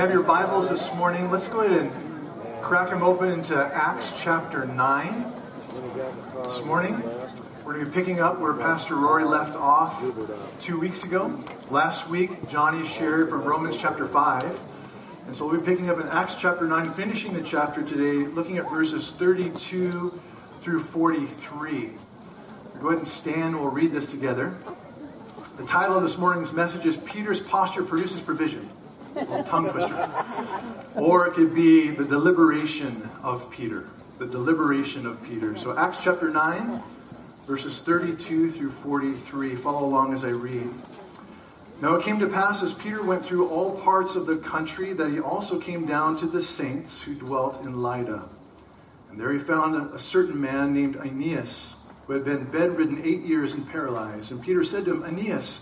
have your Bibles this morning, let's go ahead and crack them open into Acts chapter 9. This morning, we're going to be picking up where Pastor Rory left off two weeks ago. Last week, Johnny shared from Romans chapter 5. And so we'll be picking up in Acts chapter 9, finishing the chapter today, looking at verses 32 through 43. Go ahead and stand, we'll read this together. The title of this morning's message is Peter's Posture Produces Provision tongue twister. Or it could be the deliberation of Peter. The deliberation of Peter. So Acts chapter 9, verses 32 through 43. Follow along as I read. Now it came to pass as Peter went through all parts of the country that he also came down to the saints who dwelt in Lydda. And there he found a certain man named Aeneas, who had been bedridden eight years and paralyzed. And Peter said to him, Aeneas,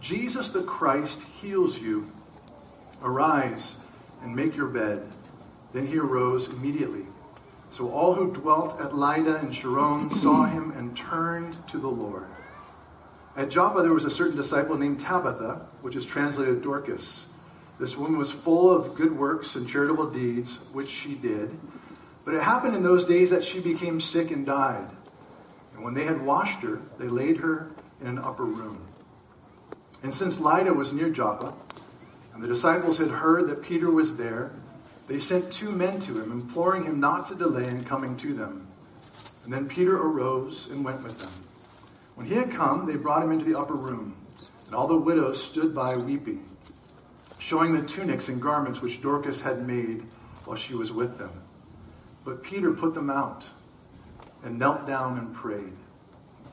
Jesus the Christ heals you. Arise and make your bed. Then he arose immediately. So all who dwelt at Lydda and Sharon saw him and turned to the Lord. At Joppa there was a certain disciple named Tabitha, which is translated Dorcas. This woman was full of good works and charitable deeds, which she did. But it happened in those days that she became sick and died. And when they had washed her, they laid her in an upper room. And since Lydda was near Joppa, and the disciples had heard that Peter was there. They sent two men to him, imploring him not to delay in coming to them. And then Peter arose and went with them. When he had come, they brought him into the upper room, and all the widows stood by weeping, showing the tunics and garments which Dorcas had made while she was with them. But Peter put them out and knelt down and prayed.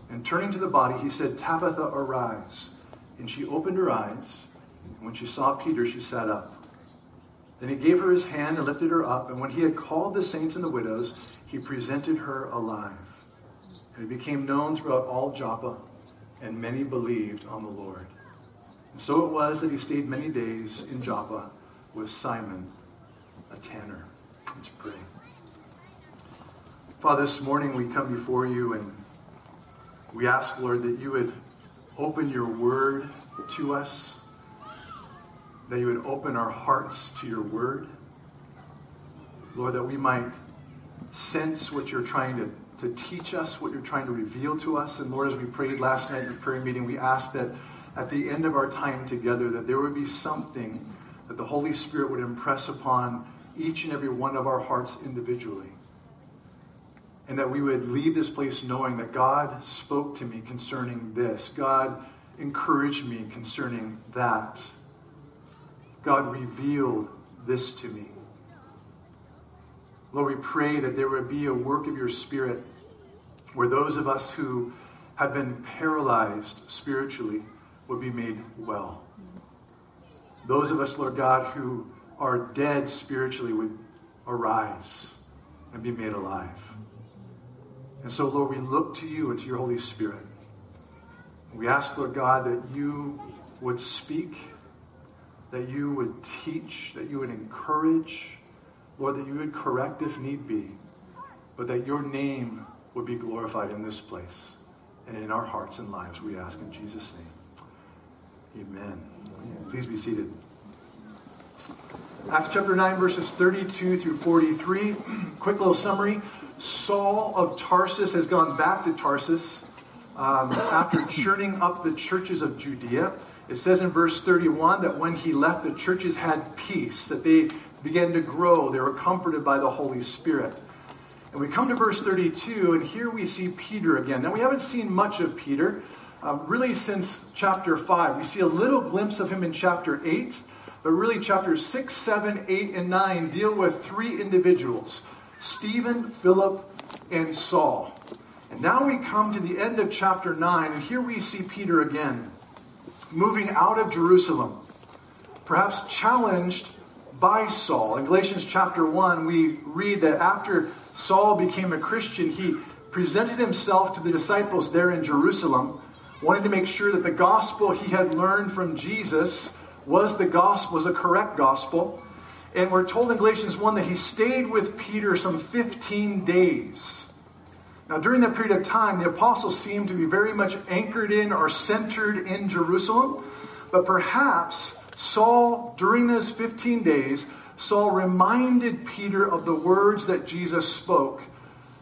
And turning to the body, he said, Tabitha, arise. And she opened her eyes. And when she saw Peter, she sat up. Then he gave her his hand and lifted her up. And when he had called the saints and the widows, he presented her alive. And he became known throughout all Joppa, and many believed on the Lord. And so it was that he stayed many days in Joppa with Simon, a tanner. Let's pray. Father, this morning we come before you and we ask, Lord, that you would open your word to us that you would open our hearts to your word. Lord, that we might sense what you're trying to, to teach us, what you're trying to reveal to us. And Lord, as we prayed last night in the prayer meeting, we asked that at the end of our time together, that there would be something that the Holy Spirit would impress upon each and every one of our hearts individually. And that we would leave this place knowing that God spoke to me concerning this. God encouraged me concerning that. God revealed this to me. Lord, we pray that there would be a work of your Spirit where those of us who have been paralyzed spiritually would be made well. Those of us, Lord God, who are dead spiritually would arise and be made alive. And so, Lord, we look to you and to your Holy Spirit. We ask, Lord God, that you would speak that you would teach, that you would encourage, Lord, that you would correct if need be, but that your name would be glorified in this place and in our hearts and lives, we ask in Jesus' name. Amen. Please be seated. Acts chapter 9, verses 32 through 43. Quick little summary. Saul of Tarsus has gone back to Tarsus um, after churning up the churches of Judea. It says in verse 31 that when he left, the churches had peace, that they began to grow. They were comforted by the Holy Spirit. And we come to verse 32, and here we see Peter again. Now, we haven't seen much of Peter um, really since chapter 5. We see a little glimpse of him in chapter 8, but really chapters 6, 7, 8, and 9 deal with three individuals Stephen, Philip, and Saul. And now we come to the end of chapter 9, and here we see Peter again moving out of Jerusalem, perhaps challenged by Saul. In Galatians chapter 1, we read that after Saul became a Christian, he presented himself to the disciples there in Jerusalem, wanting to make sure that the gospel he had learned from Jesus was the gospel, was a correct gospel. And we're told in Galatians 1 that he stayed with Peter some 15 days. Now, during that period of time, the apostles seemed to be very much anchored in or centered in Jerusalem, but perhaps Saul, during those 15 days, Saul reminded Peter of the words that Jesus spoke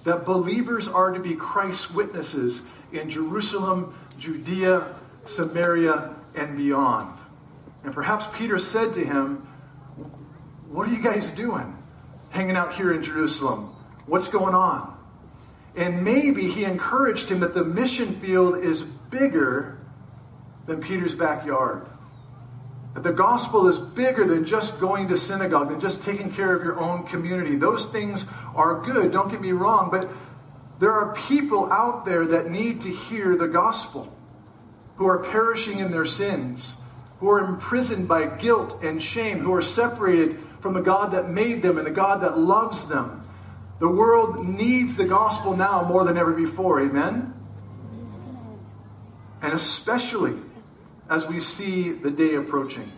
that believers are to be Christ's witnesses in Jerusalem, Judea, Samaria, and beyond. And perhaps Peter said to him, What are you guys doing hanging out here in Jerusalem? What's going on? And maybe he encouraged him that the mission field is bigger than Peter's backyard. That the gospel is bigger than just going to synagogue, than just taking care of your own community. Those things are good, don't get me wrong, but there are people out there that need to hear the gospel, who are perishing in their sins, who are imprisoned by guilt and shame, who are separated from the God that made them and the God that loves them. The world needs the gospel now more than ever before. Amen? And especially as we see the day approaching.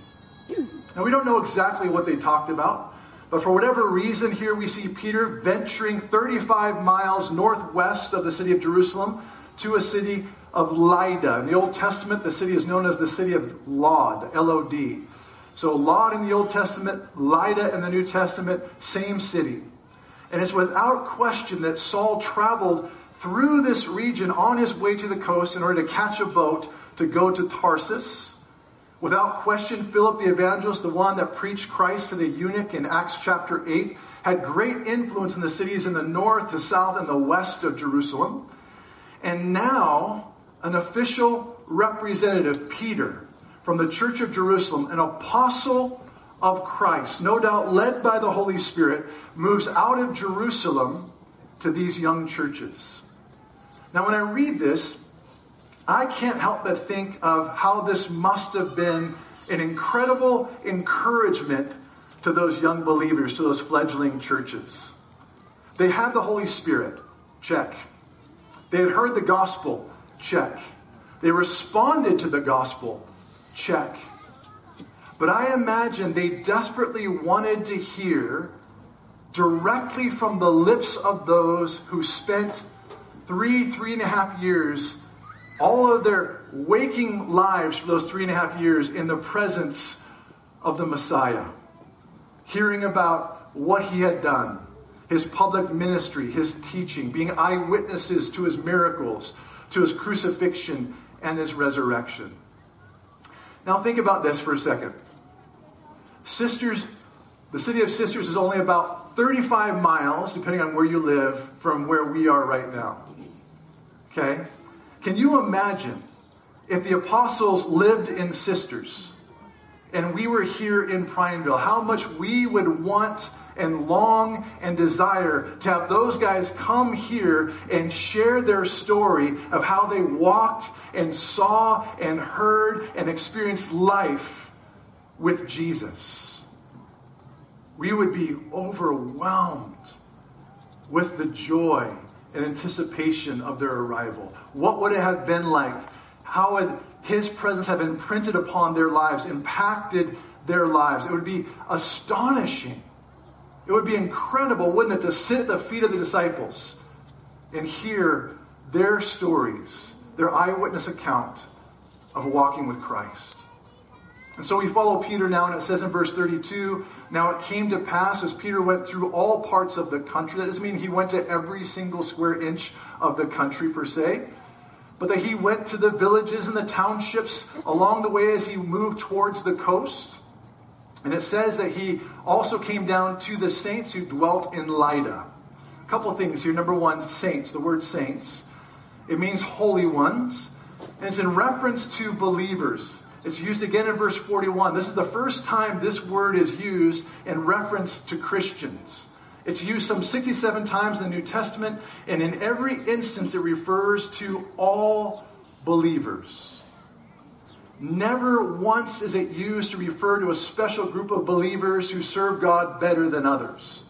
And we don't know exactly what they talked about, but for whatever reason, here we see Peter venturing 35 miles northwest of the city of Jerusalem to a city of Lydda. In the Old Testament, the city is known as the city of Lod, L O D. So Lod in the Old Testament, Lydda in the New Testament, same city. And it's without question that Saul traveled through this region on his way to the coast in order to catch a boat to go to Tarsus. Without question, Philip the evangelist, the one that preached Christ to the eunuch in Acts chapter 8, had great influence in the cities in the north, the south, and the west of Jerusalem. And now, an official representative, Peter, from the church of Jerusalem, an apostle of Christ, no doubt led by the Holy Spirit, moves out of Jerusalem to these young churches. Now, when I read this, I can't help but think of how this must have been an incredible encouragement to those young believers, to those fledgling churches. They had the Holy Spirit, check. They had heard the gospel, check. They responded to the gospel, check. But I imagine they desperately wanted to hear directly from the lips of those who spent three, three and a half years, all of their waking lives for those three and a half years in the presence of the Messiah, hearing about what he had done, his public ministry, his teaching, being eyewitnesses to his miracles, to his crucifixion and his resurrection. Now think about this for a second. Sisters, the city of Sisters is only about 35 miles, depending on where you live, from where we are right now. Okay? Can you imagine if the apostles lived in Sisters and we were here in Prineville, how much we would want and long and desire to have those guys come here and share their story of how they walked and saw and heard and experienced life with Jesus, we would be overwhelmed with the joy and anticipation of their arrival. What would it have been like? How would his presence have imprinted upon their lives, impacted their lives? It would be astonishing. It would be incredible, wouldn't it, to sit at the feet of the disciples and hear their stories, their eyewitness account of walking with Christ. And so we follow Peter now, and it says in verse 32 Now it came to pass as Peter went through all parts of the country. That doesn't mean he went to every single square inch of the country per se, but that he went to the villages and the townships along the way as he moved towards the coast. And it says that he also came down to the saints who dwelt in Lydda. A couple of things here. Number one, saints, the word saints. It means holy ones, and it's in reference to believers. It's used again in verse 41. This is the first time this word is used in reference to Christians. It's used some 67 times in the New Testament, and in every instance it refers to all believers. Never once is it used to refer to a special group of believers who serve God better than others.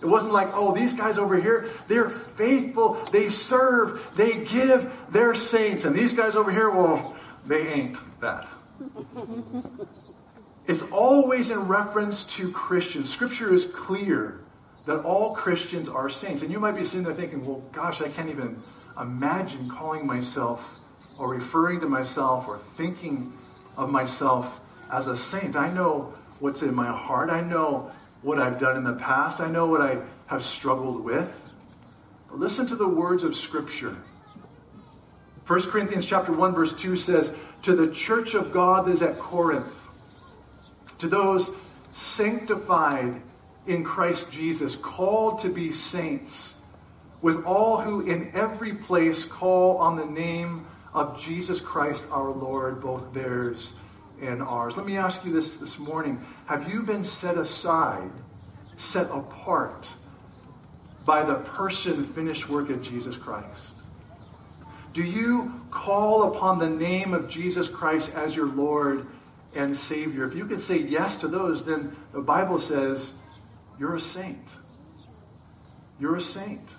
It wasn't like, oh, these guys over here, they're faithful, they serve, they give, they're saints. And these guys over here, well, they ain't that. It's always in reference to Christians. Scripture is clear that all Christians are saints. And you might be sitting there thinking, well, gosh, I can't even imagine calling myself or referring to myself or thinking of myself as a saint. I know what's in my heart. I know what I've done in the past. I know what I have struggled with. But listen to the words of Scripture. 1 Corinthians chapter 1 verse 2 says, To the church of God that is at Corinth, to those sanctified in Christ Jesus, called to be saints, with all who in every place call on the name of Jesus Christ our Lord, both theirs and ours. Let me ask you this this morning. Have you been set aside, set apart by the person, finished work of Jesus Christ? Do you call upon the name of Jesus Christ as your Lord and Savior? If you can say yes to those, then the Bible says you're a saint. You're a saint.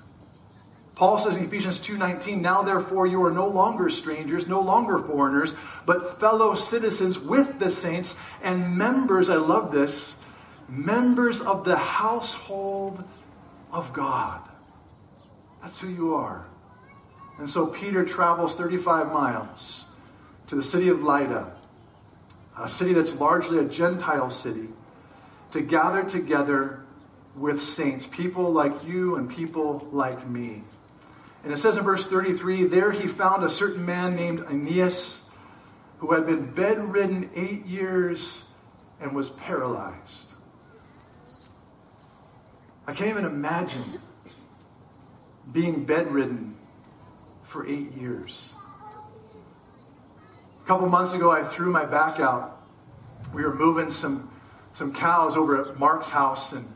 Paul says in Ephesians 2:19, "Now therefore you are no longer strangers, no longer foreigners, but fellow citizens with the saints and members, I love this, members of the household of God." That's who you are. And so Peter travels 35 miles to the city of Lydda, a city that's largely a Gentile city, to gather together with saints, people like you and people like me. And it says in verse 33 there he found a certain man named Aeneas who had been bedridden eight years and was paralyzed. I can't even imagine being bedridden for eight years. A couple months ago, I threw my back out. We were moving some, some cows over at Mark's house and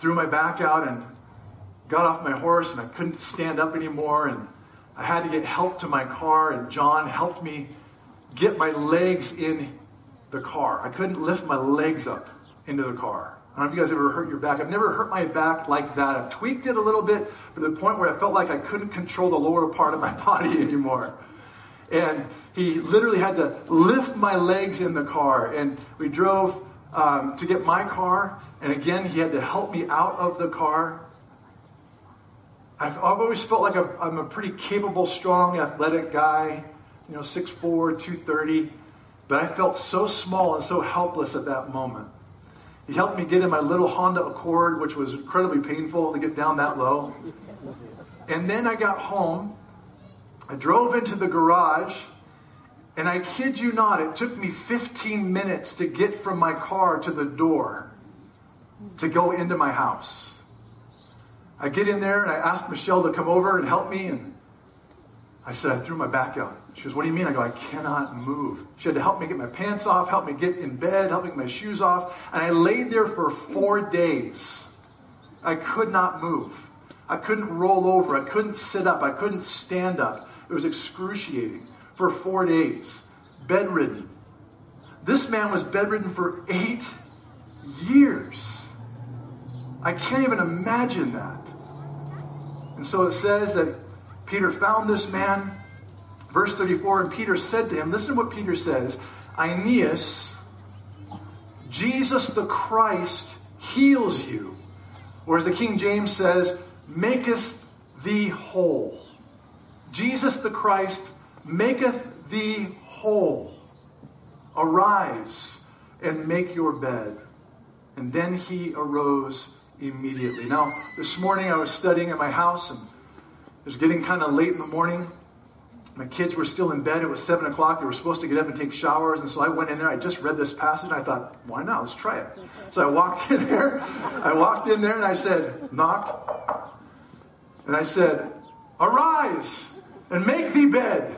threw my back out and got off my horse and I couldn't stand up anymore and I had to get help to my car and John helped me get my legs in the car. I couldn't lift my legs up into the car. I don't know if you guys ever hurt your back. I've never hurt my back like that. I've tweaked it a little bit to the point where I felt like I couldn't control the lower part of my body anymore. And he literally had to lift my legs in the car. And we drove um, to get my car. And again, he had to help me out of the car. I've, I've always felt like i I'm a pretty capable, strong, athletic guy, you know, 6'4, 230. But I felt so small and so helpless at that moment. He helped me get in my little Honda Accord, which was incredibly painful to get down that low. And then I got home. I drove into the garage, and I kid you not, it took me 15 minutes to get from my car to the door to go into my house. I get in there and I ask Michelle to come over and help me. And I said, I threw my back out. She goes, What do you mean? I go, I cannot move. She had to help me get my pants off, help me get in bed, help me get my shoes off. And I laid there for four days. I could not move. I couldn't roll over. I couldn't sit up. I couldn't stand up. It was excruciating for four days. Bedridden. This man was bedridden for eight years. I can't even imagine that. And so it says that Peter found this man. Verse 34, and Peter said to him, listen to what Peter says Aeneas, Jesus the Christ heals you. Or as the King James says, maketh thee whole. Jesus the Christ maketh thee whole. Arise and make your bed. And then he arose immediately. Now, this morning I was studying at my house and it was getting kind of late in the morning. My kids were still in bed. It was 7 o'clock. They were supposed to get up and take showers. And so I went in there. I just read this passage. I thought, why not? Let's try it. So I walked in there. I walked in there and I said, knocked. And I said, arise and make thee bed.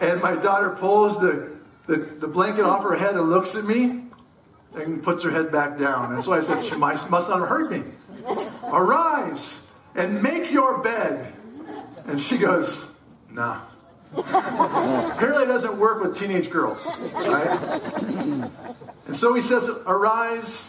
and my daughter pulls the, the, the blanket off her head and looks at me and puts her head back down. And so I said, She must not have heard me. Arise and make your bed. And she goes, Nah. Apparently, it doesn't work with teenage girls, right? And so he says, Arise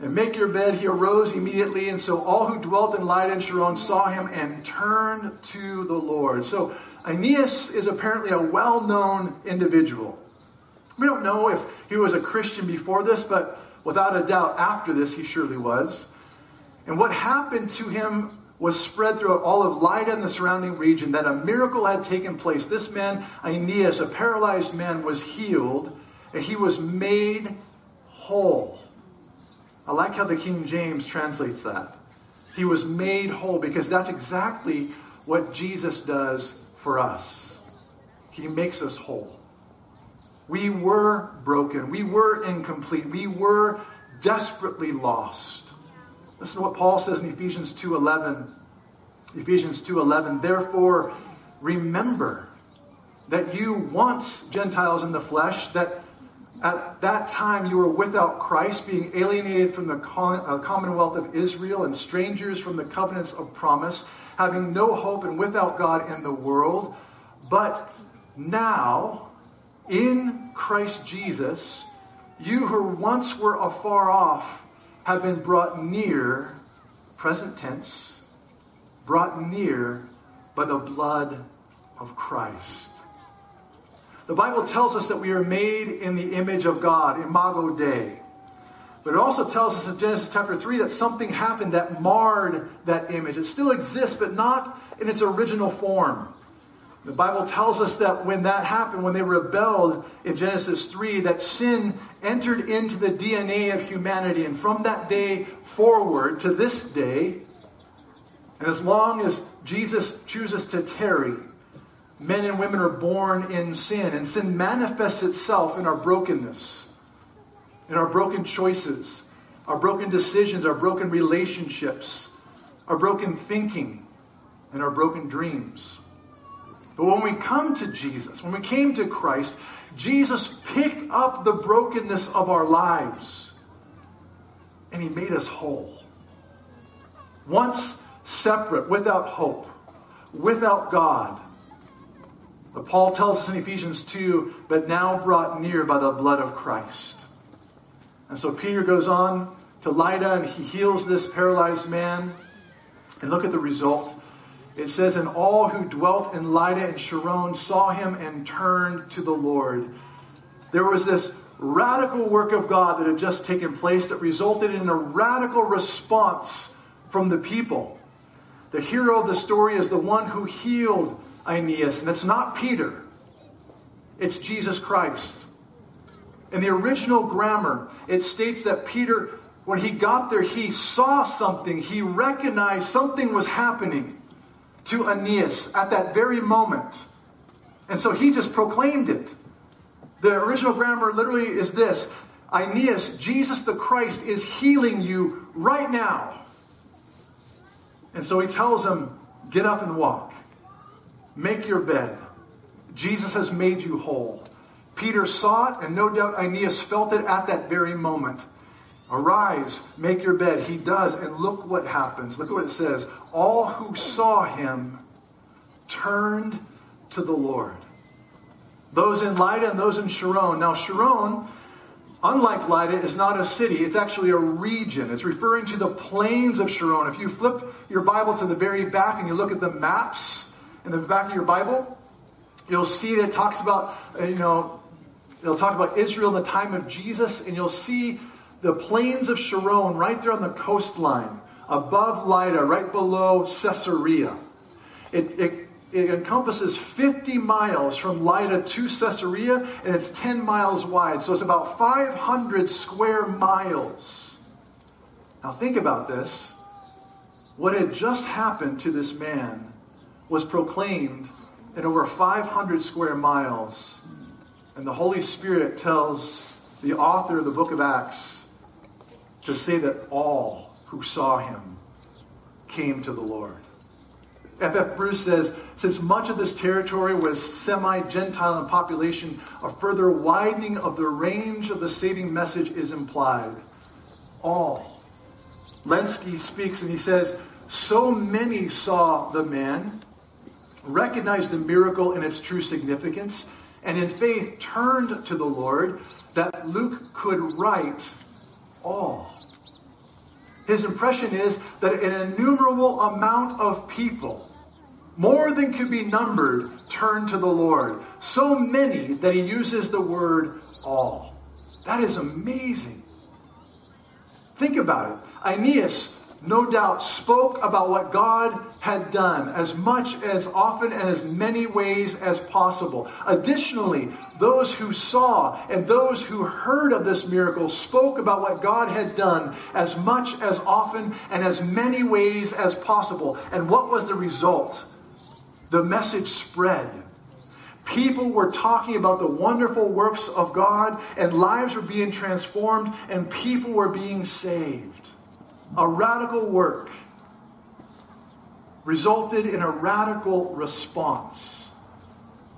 and make your bed. He arose immediately, and so all who dwelt in Lydda and Sharon saw him and turned to the Lord. So Aeneas is apparently a well known individual. We don't know if he was a Christian before this, but without a doubt, after this, he surely was. And what happened to him was spread throughout all of Lydda and the surrounding region that a miracle had taken place. This man, Aeneas, a paralyzed man, was healed and he was made whole. I like how the King James translates that. He was made whole because that's exactly what Jesus does for us. He makes us whole. We were broken. We were incomplete. We were desperately lost. Listen to what Paul says in Ephesians 2:11. Ephesians 2:11, therefore remember that you once Gentiles in the flesh, that at that time you were without Christ, being alienated from the uh, commonwealth of Israel and strangers from the covenants of promise, having no hope and without God in the world. But now, in Christ Jesus, you who once were afar off have been brought near, present tense, brought near by the blood of Christ. The Bible tells us that we are made in the image of God, imago Dei. But it also tells us in Genesis chapter 3 that something happened that marred that image. It still exists, but not in its original form. The Bible tells us that when that happened, when they rebelled in Genesis 3, that sin entered into the DNA of humanity. And from that day forward to this day, and as long as Jesus chooses to tarry, men and women are born in sin. And sin manifests itself in our brokenness, in our broken choices, our broken decisions, our broken relationships, our broken thinking, and our broken dreams. But when we come to Jesus, when we came to Christ, Jesus picked up the brokenness of our lives and he made us whole. Once separate, without hope, without God. But Paul tells us in Ephesians 2, but now brought near by the blood of Christ. And so Peter goes on to Lydda and he heals this paralyzed man. And look at the result. It says, And all who dwelt in Lydda and Sharon saw him and turned to the Lord. There was this radical work of God that had just taken place that resulted in a radical response from the people. The hero of the story is the one who healed Aeneas, and it's not Peter, it's Jesus Christ. In the original grammar, it states that Peter, when he got there, he saw something, he recognized something was happening to Aeneas at that very moment. And so he just proclaimed it. The original grammar literally is this Aeneas, Jesus the Christ is healing you right now. And so he tells him, Get up and walk. Make your bed. Jesus has made you whole. Peter saw it, and no doubt Aeneas felt it at that very moment. Arise, make your bed. He does, and look what happens. Look what it says. All who saw him turned to the Lord. Those in Lydda and those in Sharon. Now, Sharon, unlike Lydda, is not a city. It's actually a region. It's referring to the plains of Sharon. If you flip your Bible to the very back and you look at the maps in the back of your Bible, you'll see that it talks about, uh, you know, it'll talk about Israel in the time of Jesus, and you'll see the plains of Sharon, right there on the coastline, above Lydda, right below Caesarea. It, it, it encompasses 50 miles from Lydda to Caesarea, and it's 10 miles wide. So it's about 500 square miles. Now think about this. What had just happened to this man was proclaimed in over 500 square miles. And the Holy Spirit tells the author of the book of Acts to say that all who saw him came to the Lord. F.F. F. Bruce says, since much of this territory was semi-Gentile in population, a further widening of the range of the saving message is implied. All. Lenski speaks and he says, so many saw the man, recognized the miracle in its true significance, and in faith turned to the Lord that Luke could write all. His impression is that an innumerable amount of people, more than could be numbered, turn to the Lord. So many that he uses the word all. That is amazing. Think about it. Aeneas no doubt spoke about what God had done as much, as often, and as many ways as possible. Additionally, those who saw and those who heard of this miracle spoke about what God had done as much, as often, and as many ways as possible. And what was the result? The message spread. People were talking about the wonderful works of God, and lives were being transformed, and people were being saved a radical work resulted in a radical response.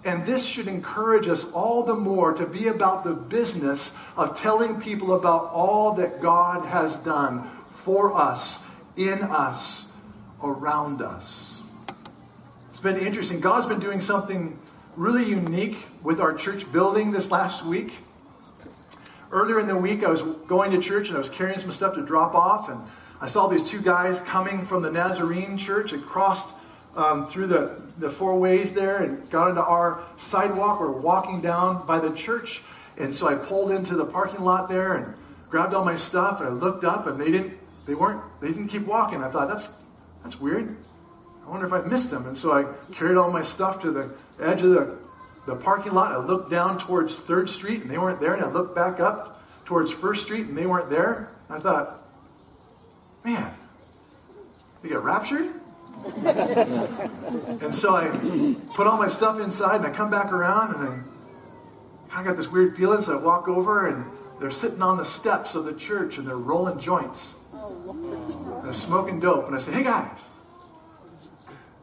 And this should encourage us all the more to be about the business of telling people about all that God has done for us, in us, around us. It's been interesting. God's been doing something really unique with our church building this last week. Earlier in the week, I was going to church and I was carrying some stuff to drop off, and I saw these two guys coming from the Nazarene church and crossed um, through the, the four ways there and got into our sidewalk. We're walking down by the church. And so I pulled into the parking lot there and grabbed all my stuff and I looked up and they didn't, they weren't, they didn't keep walking. I thought, that's, that's weird. I wonder if I missed them. And so I carried all my stuff to the edge of the, the parking lot. I looked down towards 3rd Street and they weren't there. And I looked back up towards 1st Street and they weren't there. I thought, man, you get raptured? and so I put all my stuff inside and I come back around and I kind of got this weird feeling. So I walk over and they're sitting on the steps of the church and they're rolling joints. And they're smoking dope. And I say, hey guys,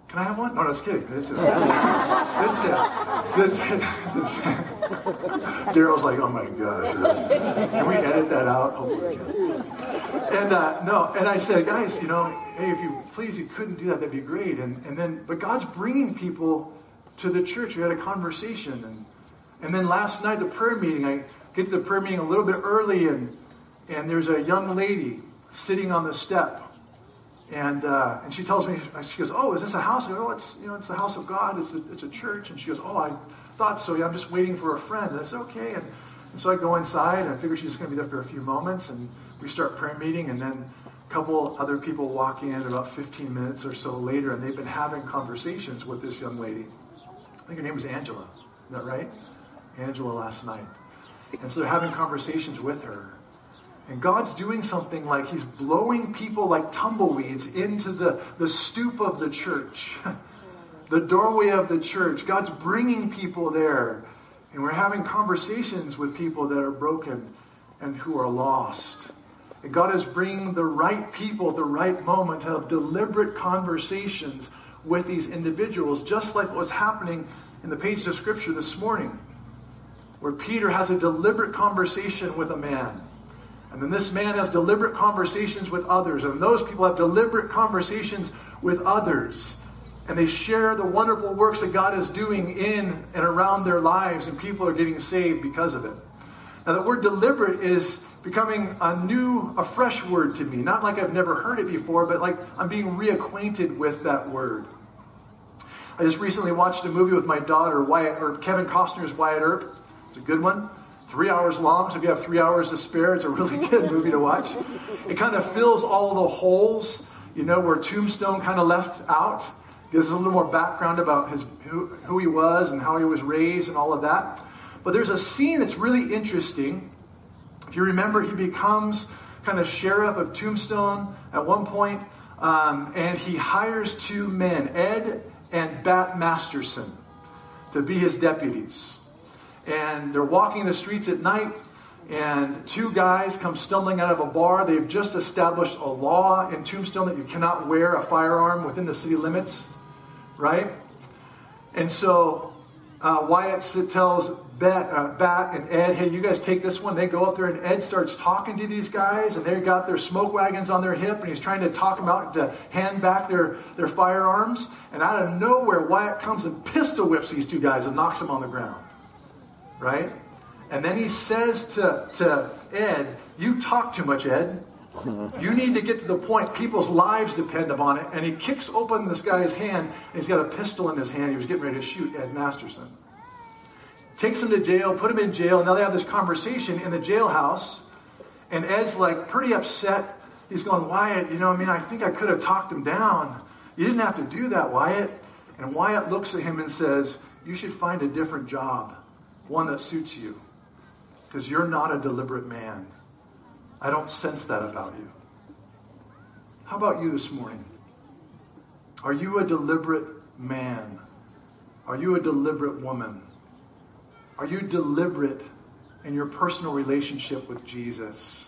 can I have one? No, no, I was kidding. That's it. That's it. That's it. That's it. Daryl's like, oh my God. Can we edit that out? Oh my God. And uh, no, and I said, guys, you know, hey, if you please, you couldn't do that. That'd be great. And and then, but God's bringing people to the church. We had a conversation, and and then last night the prayer meeting. I get to the prayer meeting a little bit early, and and there's a young lady sitting on the step and, uh, and she tells me, she goes, oh, is this a house? I go, oh, it's, you know, it's the house of God. It's a, it's a church. And she goes, oh, I thought so. Yeah, I'm just waiting for a friend. And I said, okay. And, and so I go inside. And I figure she's going to be there for a few moments. And we start prayer meeting. And then a couple other people walk in about 15 minutes or so later. And they've been having conversations with this young lady. I think her name was Angela. Is that right? Angela last night. And so they're having conversations with her. And God's doing something like He's blowing people like tumbleweeds into the, the stoop of the church, the doorway of the church. God's bringing people there. And we're having conversations with people that are broken and who are lost. And God is bringing the right people at the right moment to have deliberate conversations with these individuals, just like what was happening in the pages of Scripture this morning, where Peter has a deliberate conversation with a man. And then this man has deliberate conversations with others. And those people have deliberate conversations with others. And they share the wonderful works that God is doing in and around their lives, and people are getting saved because of it. Now, the word deliberate is becoming a new, a fresh word to me. Not like I've never heard it before, but like I'm being reacquainted with that word. I just recently watched a movie with my daughter, Wyatt, or Kevin Costner's Wyatt Earp. It's a good one three hours long, so if you have three hours to spare, it's a really good movie to watch. It kind of fills all the holes, you know, where Tombstone kind of left out. Gives us a little more background about his who, who he was and how he was raised and all of that. But there's a scene that's really interesting. If you remember, he becomes kind of sheriff of Tombstone at one point, um, and he hires two men, Ed and Bat Masterson, to be his deputies and they're walking the streets at night, and two guys come stumbling out of a bar. They've just established a law in Tombstone that you cannot wear a firearm within the city limits, right? And so uh, Wyatt tells Bat, uh, Bat and Ed, hey, you guys take this one. They go up there, and Ed starts talking to these guys, and they've got their smoke wagons on their hip, and he's trying to talk them out to hand back their, their firearms. And out of nowhere, Wyatt comes and pistol whips these two guys and knocks them on the ground right? And then he says to, to Ed, You talk too much, Ed. You need to get to the point. People's lives depend upon it. And he kicks open this guy's hand, and he's got a pistol in his hand. He was getting ready to shoot Ed Masterson. Takes him to jail, put him in jail. Now they have this conversation in the jailhouse, and Ed's like pretty upset he's going, Wyatt, you know, I mean, I think I could have talked him down. You didn't have to do that, Wyatt. And Wyatt looks at him and says, You should find a different job, one that suits you, because you're not a deliberate man. I don't sense that about you. How about you this morning? Are you a deliberate man? Are you a deliberate woman? Are you deliberate in your personal relationship with Jesus?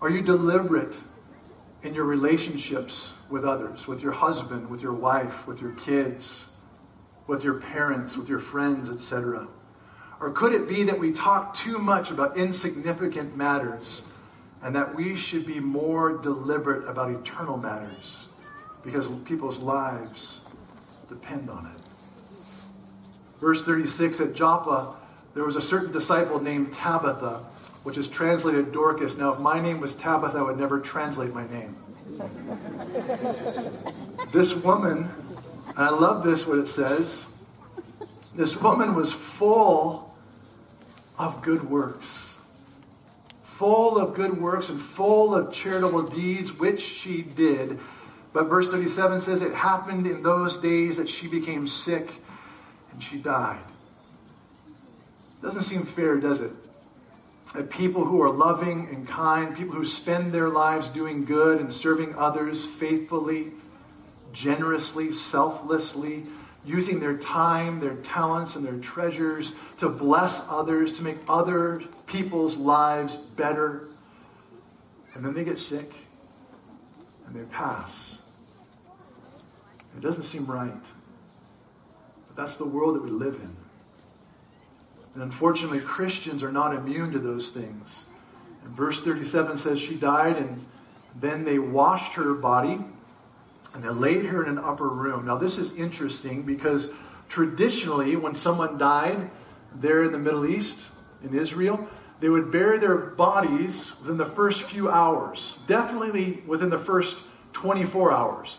Are you deliberate in your relationships with others, with your husband, with your wife, with your kids, with your parents, with your friends, etc.? Or could it be that we talk too much about insignificant matters and that we should be more deliberate about eternal matters because people's lives depend on it? Verse 36 at Joppa, there was a certain disciple named Tabitha, which is translated Dorcas. Now, if my name was Tabitha, I would never translate my name. this woman, I love this, what it says. This woman was full of good works. Full of good works and full of charitable deeds, which she did. But verse 37 says it happened in those days that she became sick and she died. Doesn't seem fair, does it? That people who are loving and kind, people who spend their lives doing good and serving others faithfully, generously, selflessly, using their time, their talents, and their treasures to bless others, to make other people's lives better. And then they get sick and they pass. It doesn't seem right. But that's the world that we live in. And unfortunately, Christians are not immune to those things. And verse 37 says she died, and then they washed her body and they laid her in an upper room. Now, this is interesting because traditionally, when someone died there in the Middle East, in Israel, they would bury their bodies within the first few hours, definitely within the first 24 hours.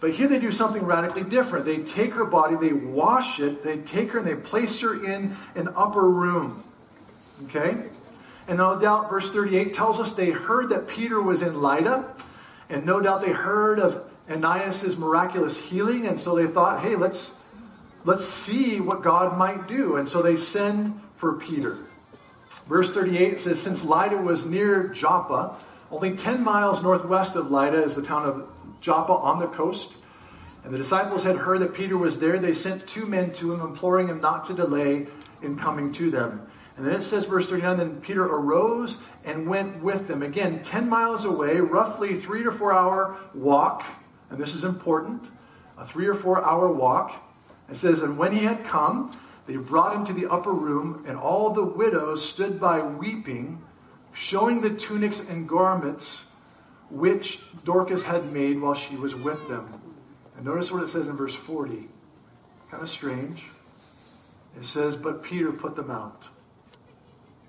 But here they do something radically different. They take her body, they wash it, they take her and they place her in an upper room. Okay? And no doubt, verse 38 tells us they heard that Peter was in Lydda, and no doubt they heard of Aeneas' miraculous healing, and so they thought, hey, let's, let's see what God might do. And so they send for Peter. Verse 38 says, Since Lydda was near Joppa, only 10 miles northwest of Lydda is the town of Joppa on the coast. And the disciples had heard that Peter was there. They sent two men to him, imploring him not to delay in coming to them. And then it says, verse 39, then Peter arose and went with them. Again, 10 miles away, roughly three to four hour walk. And this is important a three or four hour walk. It says, and when he had come, they brought him to the upper room, and all the widows stood by weeping, showing the tunics and garments which Dorcas had made while she was with them. And notice what it says in verse 40. Kind of strange. It says, But Peter put them out.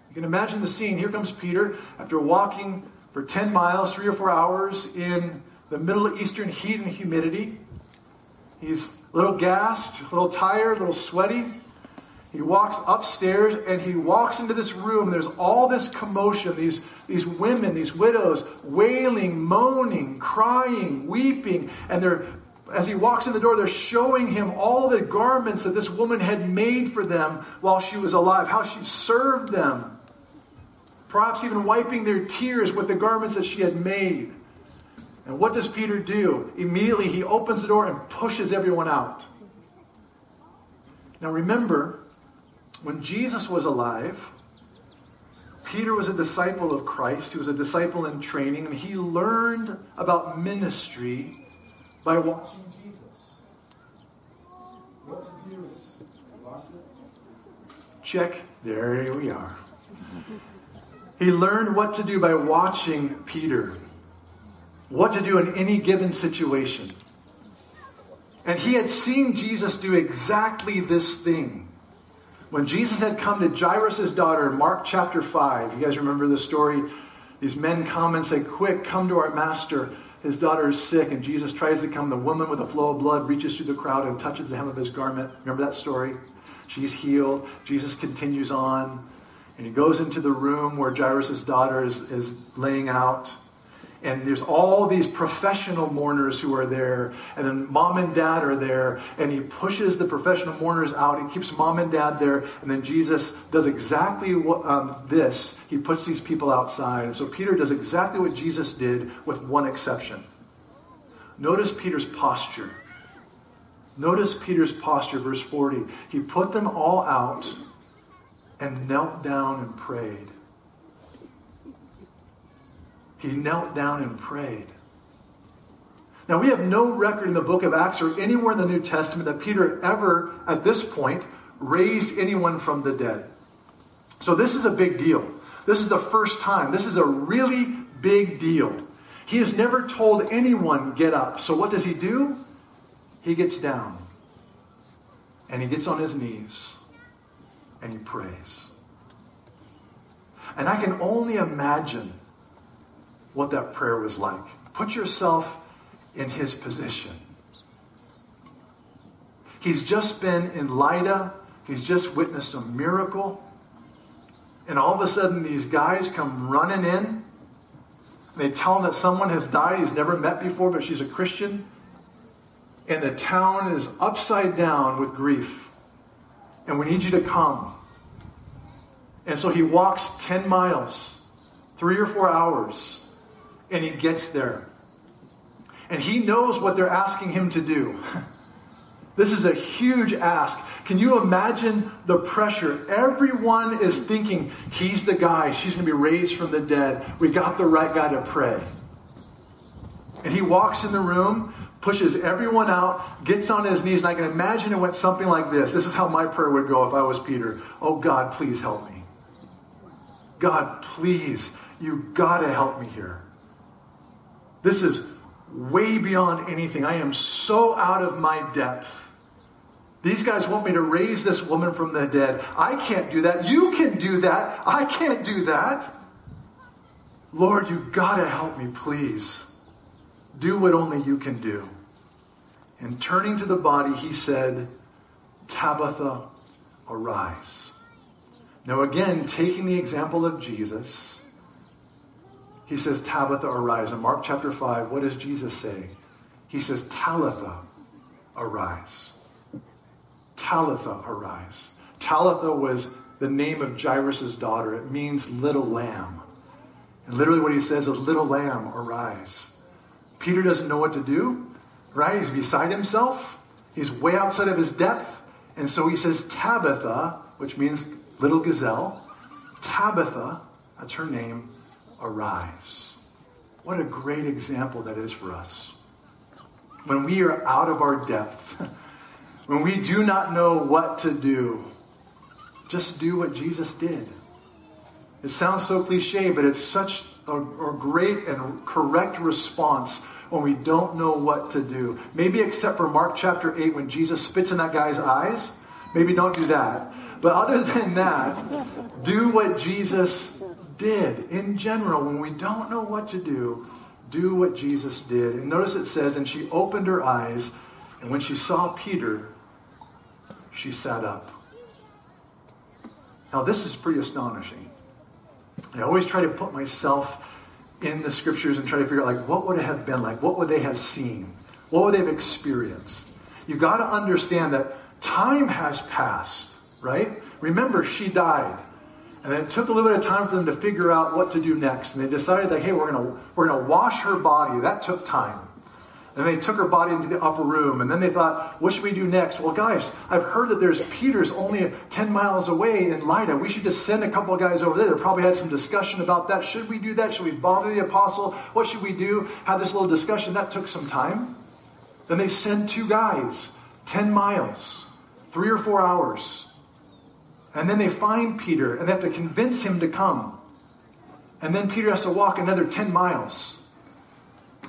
You can imagine the scene. Here comes Peter after walking for 10 miles, three or four hours in the Middle Eastern heat and humidity. He's a little gassed, a little tired, a little sweaty. He walks upstairs and he walks into this room. There's all this commotion, these, these women, these widows, wailing, moaning, crying, weeping. And they're, as he walks in the door, they're showing him all the garments that this woman had made for them while she was alive, how she served them. Perhaps even wiping their tears with the garments that she had made. And what does Peter do? Immediately he opens the door and pushes everyone out. Now remember, when Jesus was alive, Peter was a disciple of Christ. He was a disciple in training, and he learned about ministry by watching Jesus. What to do is lost it. Check. There we are. He learned what to do by watching Peter. What to do in any given situation. And he had seen Jesus do exactly this thing. When Jesus had come to Jairus' daughter Mark chapter 5, you guys remember the story? These men come and say, Quick, come to our master. His daughter is sick, and Jesus tries to come. The woman with a flow of blood reaches through the crowd and touches the hem of his garment. Remember that story? She's healed. Jesus continues on, and he goes into the room where Jairus' daughter is, is laying out. And there's all these professional mourners who are there, and then mom and dad are there, and he pushes the professional mourners out. He keeps mom and dad there, and then Jesus does exactly what, um, this. He puts these people outside. So Peter does exactly what Jesus did, with one exception. Notice Peter's posture. Notice Peter's posture, verse 40. He put them all out and knelt down and prayed. He knelt down and prayed. Now, we have no record in the book of Acts or anywhere in the New Testament that Peter ever, at this point, raised anyone from the dead. So, this is a big deal. This is the first time. This is a really big deal. He has never told anyone, get up. So, what does he do? He gets down and he gets on his knees and he prays. And I can only imagine what that prayer was like. Put yourself in his position. He's just been in Lydda. He's just witnessed a miracle. And all of a sudden, these guys come running in. They tell him that someone has died he's never met before, but she's a Christian. And the town is upside down with grief. And we need you to come. And so he walks 10 miles, three or four hours and he gets there. And he knows what they're asking him to do. This is a huge ask. Can you imagine the pressure? Everyone is thinking, he's the guy. She's going to be raised from the dead. We got the right guy to pray. And he walks in the room, pushes everyone out, gets on his knees, and I can imagine it went something like this. This is how my prayer would go if I was Peter. Oh, God, please help me. God, please, you got to help me here. This is way beyond anything. I am so out of my depth. These guys want me to raise this woman from the dead. I can't do that. You can do that. I can't do that. Lord, you've gotta help me, please. Do what only you can do. And turning to the body, he said, Tabitha, arise. Now, again, taking the example of Jesus, he says, Tabitha, arise. In Mark chapter 5, what does Jesus say? He says, Talitha, arise. Talitha, arise. Talitha was the name of Jairus' daughter. It means little lamb. And literally what he says is, little lamb, arise. Peter doesn't know what to do, right? He's beside himself. He's way outside of his depth. And so he says, Tabitha, which means little gazelle. Tabitha, that's her name, arise. What a great example that is for us. When we are out of our depth, when we do not know what to do, just do what Jesus did. It sounds so cliche, but it's such a, a, great and correct response when we don't know what to do. Maybe except for Mark chapter 8 when Jesus spits in that guy's eyes. Maybe don't do that. But other than that, do what Jesus did. In general when we don't know what to do do what jesus did. And notice it says and she opened her eyes and when she saw peter she sat up. Now this is pretty astonishing. I always try to put myself in the scriptures and try to figure out like what would it have been like? What would they have seen? What would they have experienced? You've got to understand that time has passed right? Remember she died and it took a little bit of time for them to figure out what to do next. And they decided that, hey, we're going we're gonna wash her body. That took time. And they took her body into the upper room. And then they thought, what should we do next? Well, guys, I've heard that there's Peter's only 10 miles away in Lydda. We should just send a couple of guys over there. They probably had some discussion about that. Should we do that? Should we bother the apostle? What should we do? Have this little discussion. That took some time. Then they send two guys, 10 miles, three or four hours. And then they find Peter and they have to convince him to come. And then Peter has to walk another 10 miles,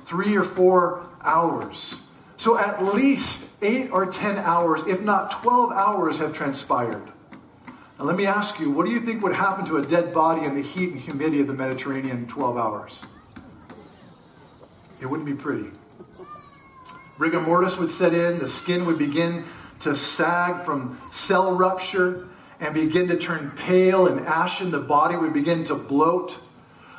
three or four hours. So at least eight or 10 hours, if not 12 hours, have transpired. Now let me ask you, what do you think would happen to a dead body in the heat and humidity of the Mediterranean in 12 hours? It wouldn't be pretty. Rigor mortis would set in, the skin would begin to sag from cell rupture and begin to turn pale and ashen. The body would begin to bloat.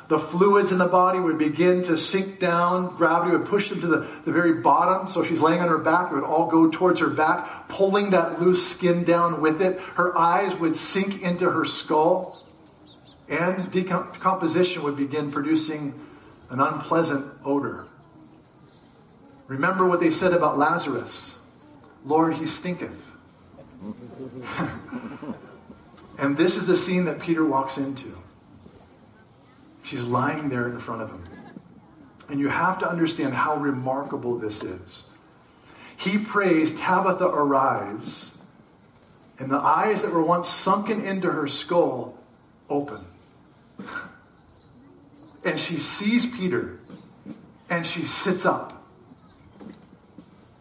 the fluids in the body would begin to sink down. Gravity would push them to the, the very bottom. So she's laying on her back. It would all go towards her back, pulling that loose skin down with it. Her eyes would sink into her skull. And decomposition would begin producing an unpleasant odor. Remember what they said about Lazarus Lord, he stinketh. and this is the scene that Peter walks into. She's lying there in front of him. And you have to understand how remarkable this is. He prays, Tabitha, arise. And the eyes that were once sunken into her skull open. And she sees Peter and she sits up.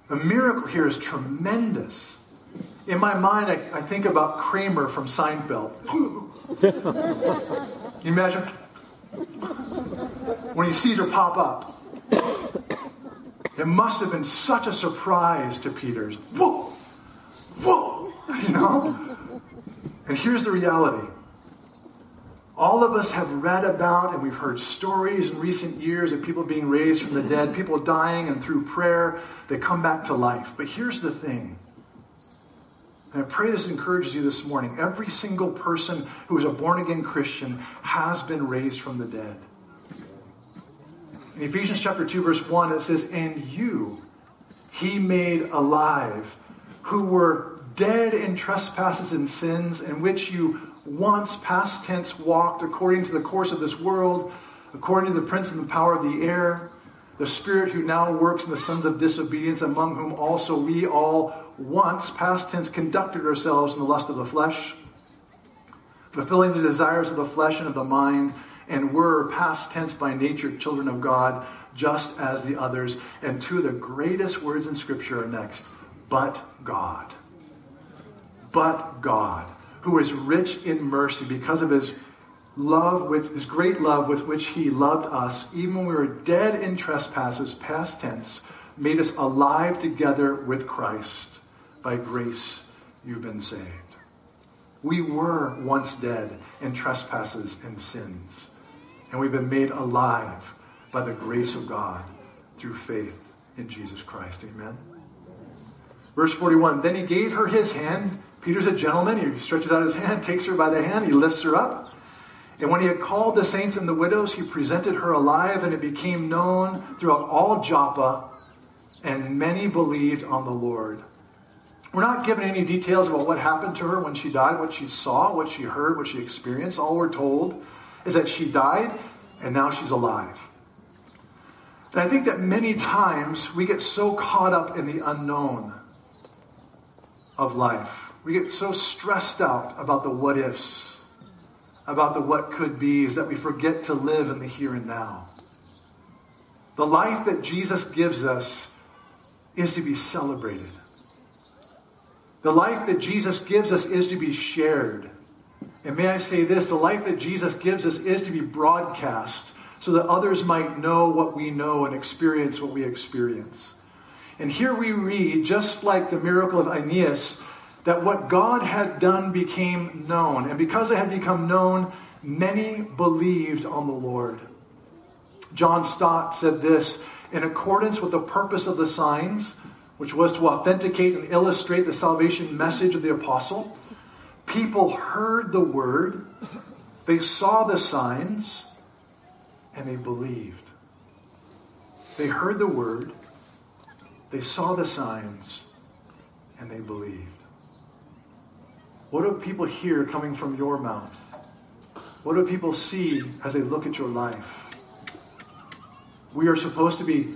The miracle here is tremendous. In my mind, I, I think about Kramer from Seinfeld. you imagine? when he sees her pop up. It must have been such a surprise to Peter's. Whoa! Whoa! You know? And here's the reality. All of us have read about and we've heard stories in recent years of people being raised from the dead, people dying, and through prayer, they come back to life. But here's the thing and I pray this encourages you this morning. Every single person who is a born again Christian has been raised from the dead. In Ephesians chapter 2, verse 1, it says, And you he made alive, who were dead in trespasses and sins, in which you once, past tense, walked according to the course of this world, according to the prince and the power of the air, the spirit who now works in the sons of disobedience, among whom also we all once, past tense, conducted ourselves in the lust of the flesh, fulfilling the desires of the flesh and of the mind, and were, past tense, by nature, children of God, just as the others. And two of the greatest words in Scripture are next but God. But God, who is rich in mercy because of his love, with his great love with which he loved us, even when we were dead in trespasses, past tense, made us alive together with Christ. By grace you've been saved. We were once dead in trespasses and sins, and we've been made alive by the grace of God through faith in Jesus Christ. Amen. Verse 41 Then he gave her his hand. Peter's a gentleman. He stretches out his hand, takes her by the hand, he lifts her up. And when he had called the saints and the widows, he presented her alive, and it became known throughout all Joppa, and many believed on the Lord. We're not given any details about what happened to her when she died, what she saw, what she heard, what she experienced. All we're told is that she died and now she's alive. And I think that many times we get so caught up in the unknown of life. We get so stressed out about the what ifs, about the what could be's, that we forget to live in the here and now. The life that Jesus gives us is to be celebrated. The life that Jesus gives us is to be shared. And may I say this the life that Jesus gives us is to be broadcast so that others might know what we know and experience what we experience. And here we read, just like the miracle of Aeneas, that what God had done became known. And because it had become known, many believed on the Lord. John Stott said this in accordance with the purpose of the signs, which was to authenticate and illustrate the salvation message of the apostle. People heard the word, they saw the signs, and they believed. They heard the word, they saw the signs, and they believed. What do people hear coming from your mouth? What do people see as they look at your life? We are supposed to be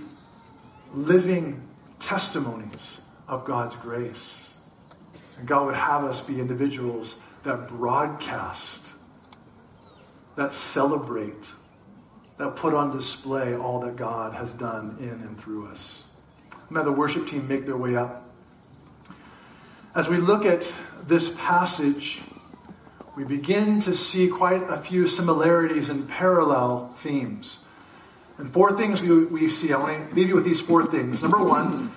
living testimonies of God's grace. And God would have us be individuals that broadcast, that celebrate, that put on display all that God has done in and through us. May the worship team make their way up. As we look at this passage, we begin to see quite a few similarities and parallel themes. And four things we, we see. I want to leave you with these four things. Number one,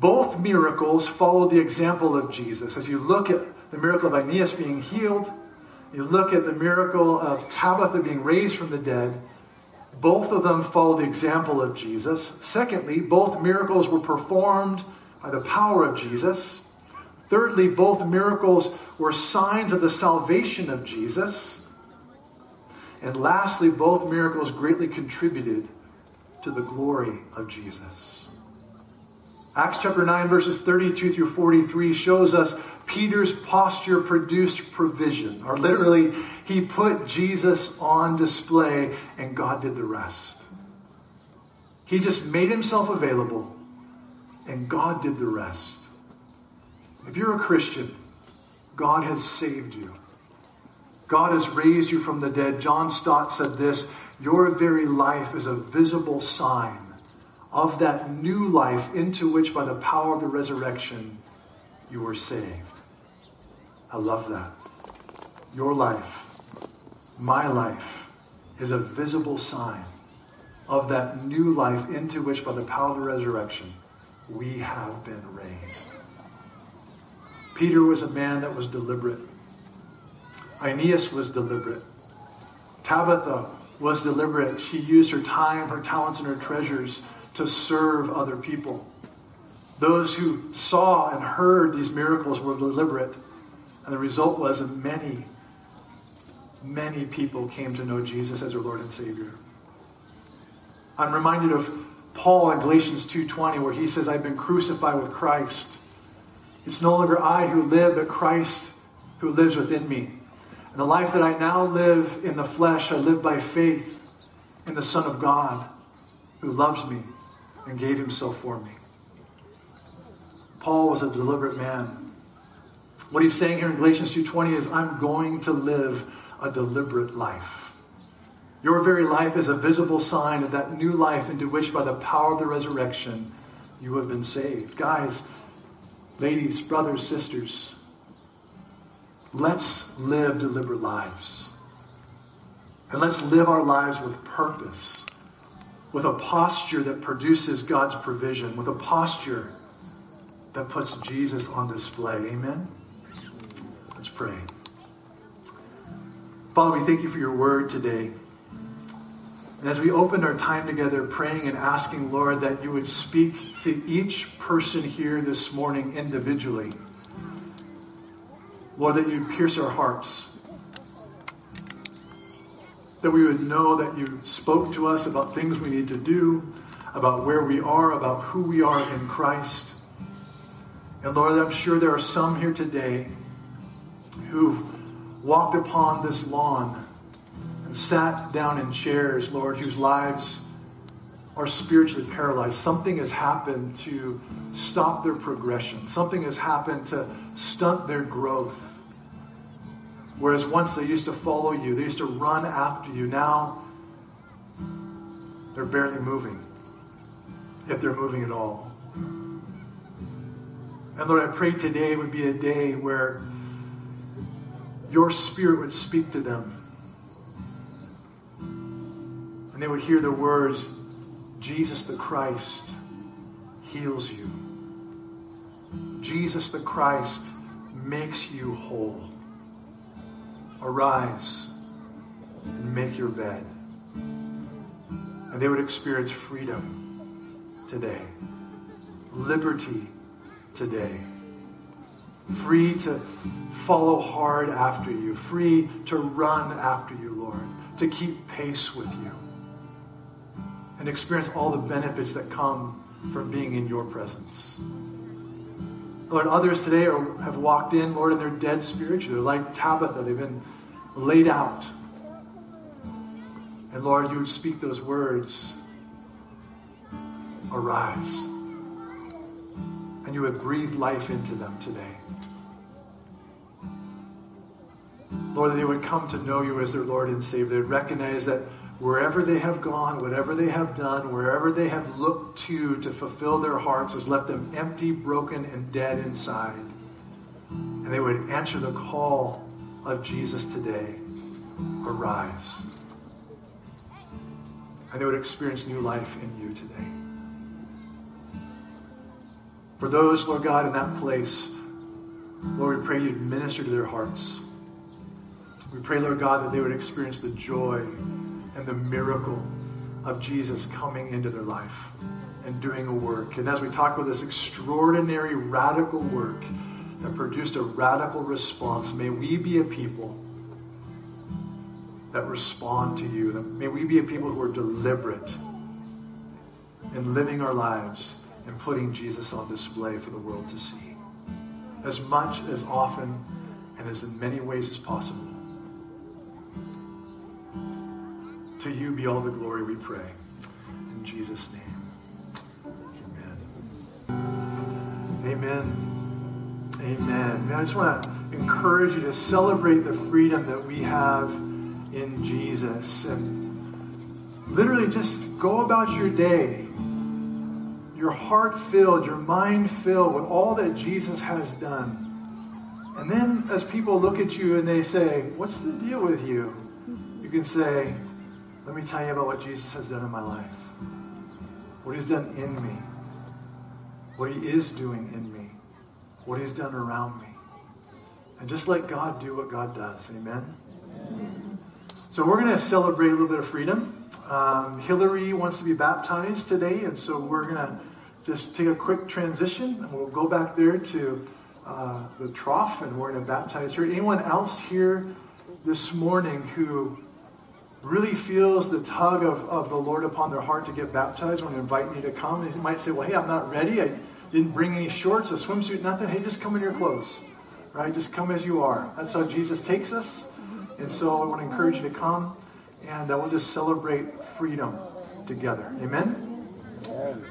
both miracles follow the example of Jesus. As you look at the miracle of Aeneas being healed, you look at the miracle of Tabitha being raised from the dead, Both of them follow the example of Jesus. Secondly, both miracles were performed by the power of Jesus. Thirdly, both miracles were signs of the salvation of Jesus. And lastly, both miracles greatly contributed to the glory of Jesus. Acts chapter 9, verses 32 through 43 shows us Peter's posture produced provision, or literally, he put Jesus on display and God did the rest. He just made himself available and God did the rest. If you're a Christian, God has saved you. God has raised you from the dead. John Stott said this Your very life is a visible sign of that new life into which, by the power of the resurrection, you were saved. I love that. Your life, my life, is a visible sign of that new life into which, by the power of the resurrection, we have been raised. Peter was a man that was deliberate. Aeneas was deliberate. Tabitha was deliberate. She used her time, her talents, and her treasures to serve other people. Those who saw and heard these miracles were deliberate. And the result was that many, many people came to know Jesus as their Lord and Savior. I'm reminded of Paul in Galatians 2.20 where he says, I've been crucified with Christ. It's no longer I who live, but Christ who lives within me. And the life that I now live in the flesh, I live by faith in the Son of God who loves me and gave himself for me. Paul was a deliberate man. What he's saying here in Galatians 2.20 is, I'm going to live a deliberate life. Your very life is a visible sign of that new life into which, by the power of the resurrection, you have been saved. Guys, ladies, brothers, sisters, let's live deliberate lives. And let's live our lives with purpose, with a posture that produces God's provision, with a posture that puts Jesus on display. Amen? Let's pray. Father, we thank you for your word today. And as we open our time together praying and asking, Lord, that you would speak to each person here this morning individually. Lord, that you pierce our hearts. That we would know that you spoke to us about things we need to do, about where we are, about who we are in Christ. And Lord, I'm sure there are some here today who've walked upon this lawn and sat down in chairs, Lord, whose lives are spiritually paralyzed. Something has happened to stop their progression. Something has happened to stunt their growth. Whereas once they used to follow you, they used to run after you. Now they're barely moving, if they're moving at all. And Lord, I pray today would be a day where your spirit would speak to them. And they would hear the words, Jesus the Christ heals you. Jesus the Christ makes you whole. Arise and make your bed. And they would experience freedom today, liberty today, free to follow hard after you, free to run after you, Lord, to keep pace with you, and experience all the benefits that come from being in your presence. Lord, others today are, have walked in, Lord, and they're dead spiritually. They're like Tabitha. They've been laid out. And Lord, you would speak those words, arise. And you would breathe life into them today. Lord, they would come to know you as their Lord and Savior. They'd recognize that wherever they have gone, whatever they have done, wherever they have looked to to fulfill their hearts has left them empty, broken, and dead inside. And they would answer the call of Jesus today. Arise. And they would experience new life in you today. For those, Lord God, in that place, Lord, we pray you'd minister to their hearts. We pray, Lord God, that they would experience the joy and the miracle of Jesus coming into their life and doing a work. And as we talk about this extraordinary, radical work that produced a radical response, may we be a people that respond to you. May we be a people who are deliberate in living our lives and putting Jesus on display for the world to see. As much, as often, and as in many ways as possible. To you be all the glory, we pray. In Jesus' name. Amen. Amen. Amen. Man, I just want to encourage you to celebrate the freedom that we have in Jesus. And literally just go about your day, your heart filled, your mind filled with all that Jesus has done. And then as people look at you and they say, What's the deal with you? You can say, Let me tell you about what Jesus has done in my life, what he's done in me, what he is doing in me, what he's done around me. And just let God do what God does. Amen? Amen. So we're going to celebrate a little bit of freedom. Um, Hillary wants to be baptized today, and so we're going to just take a quick transition, and we'll go back there to uh, the trough, and we're going to baptize her. Anyone else here this morning who really feels the tug of, of the Lord upon their heart to get baptized, to invite you to come. And you might say, well, hey, I'm not ready. I didn't bring any shorts, a swimsuit, nothing. Hey, just come in your clothes, right? Just come as you are. That's how Jesus takes us. And so I want to encourage you to come, and uh, we'll just celebrate freedom together. Amen? Amen.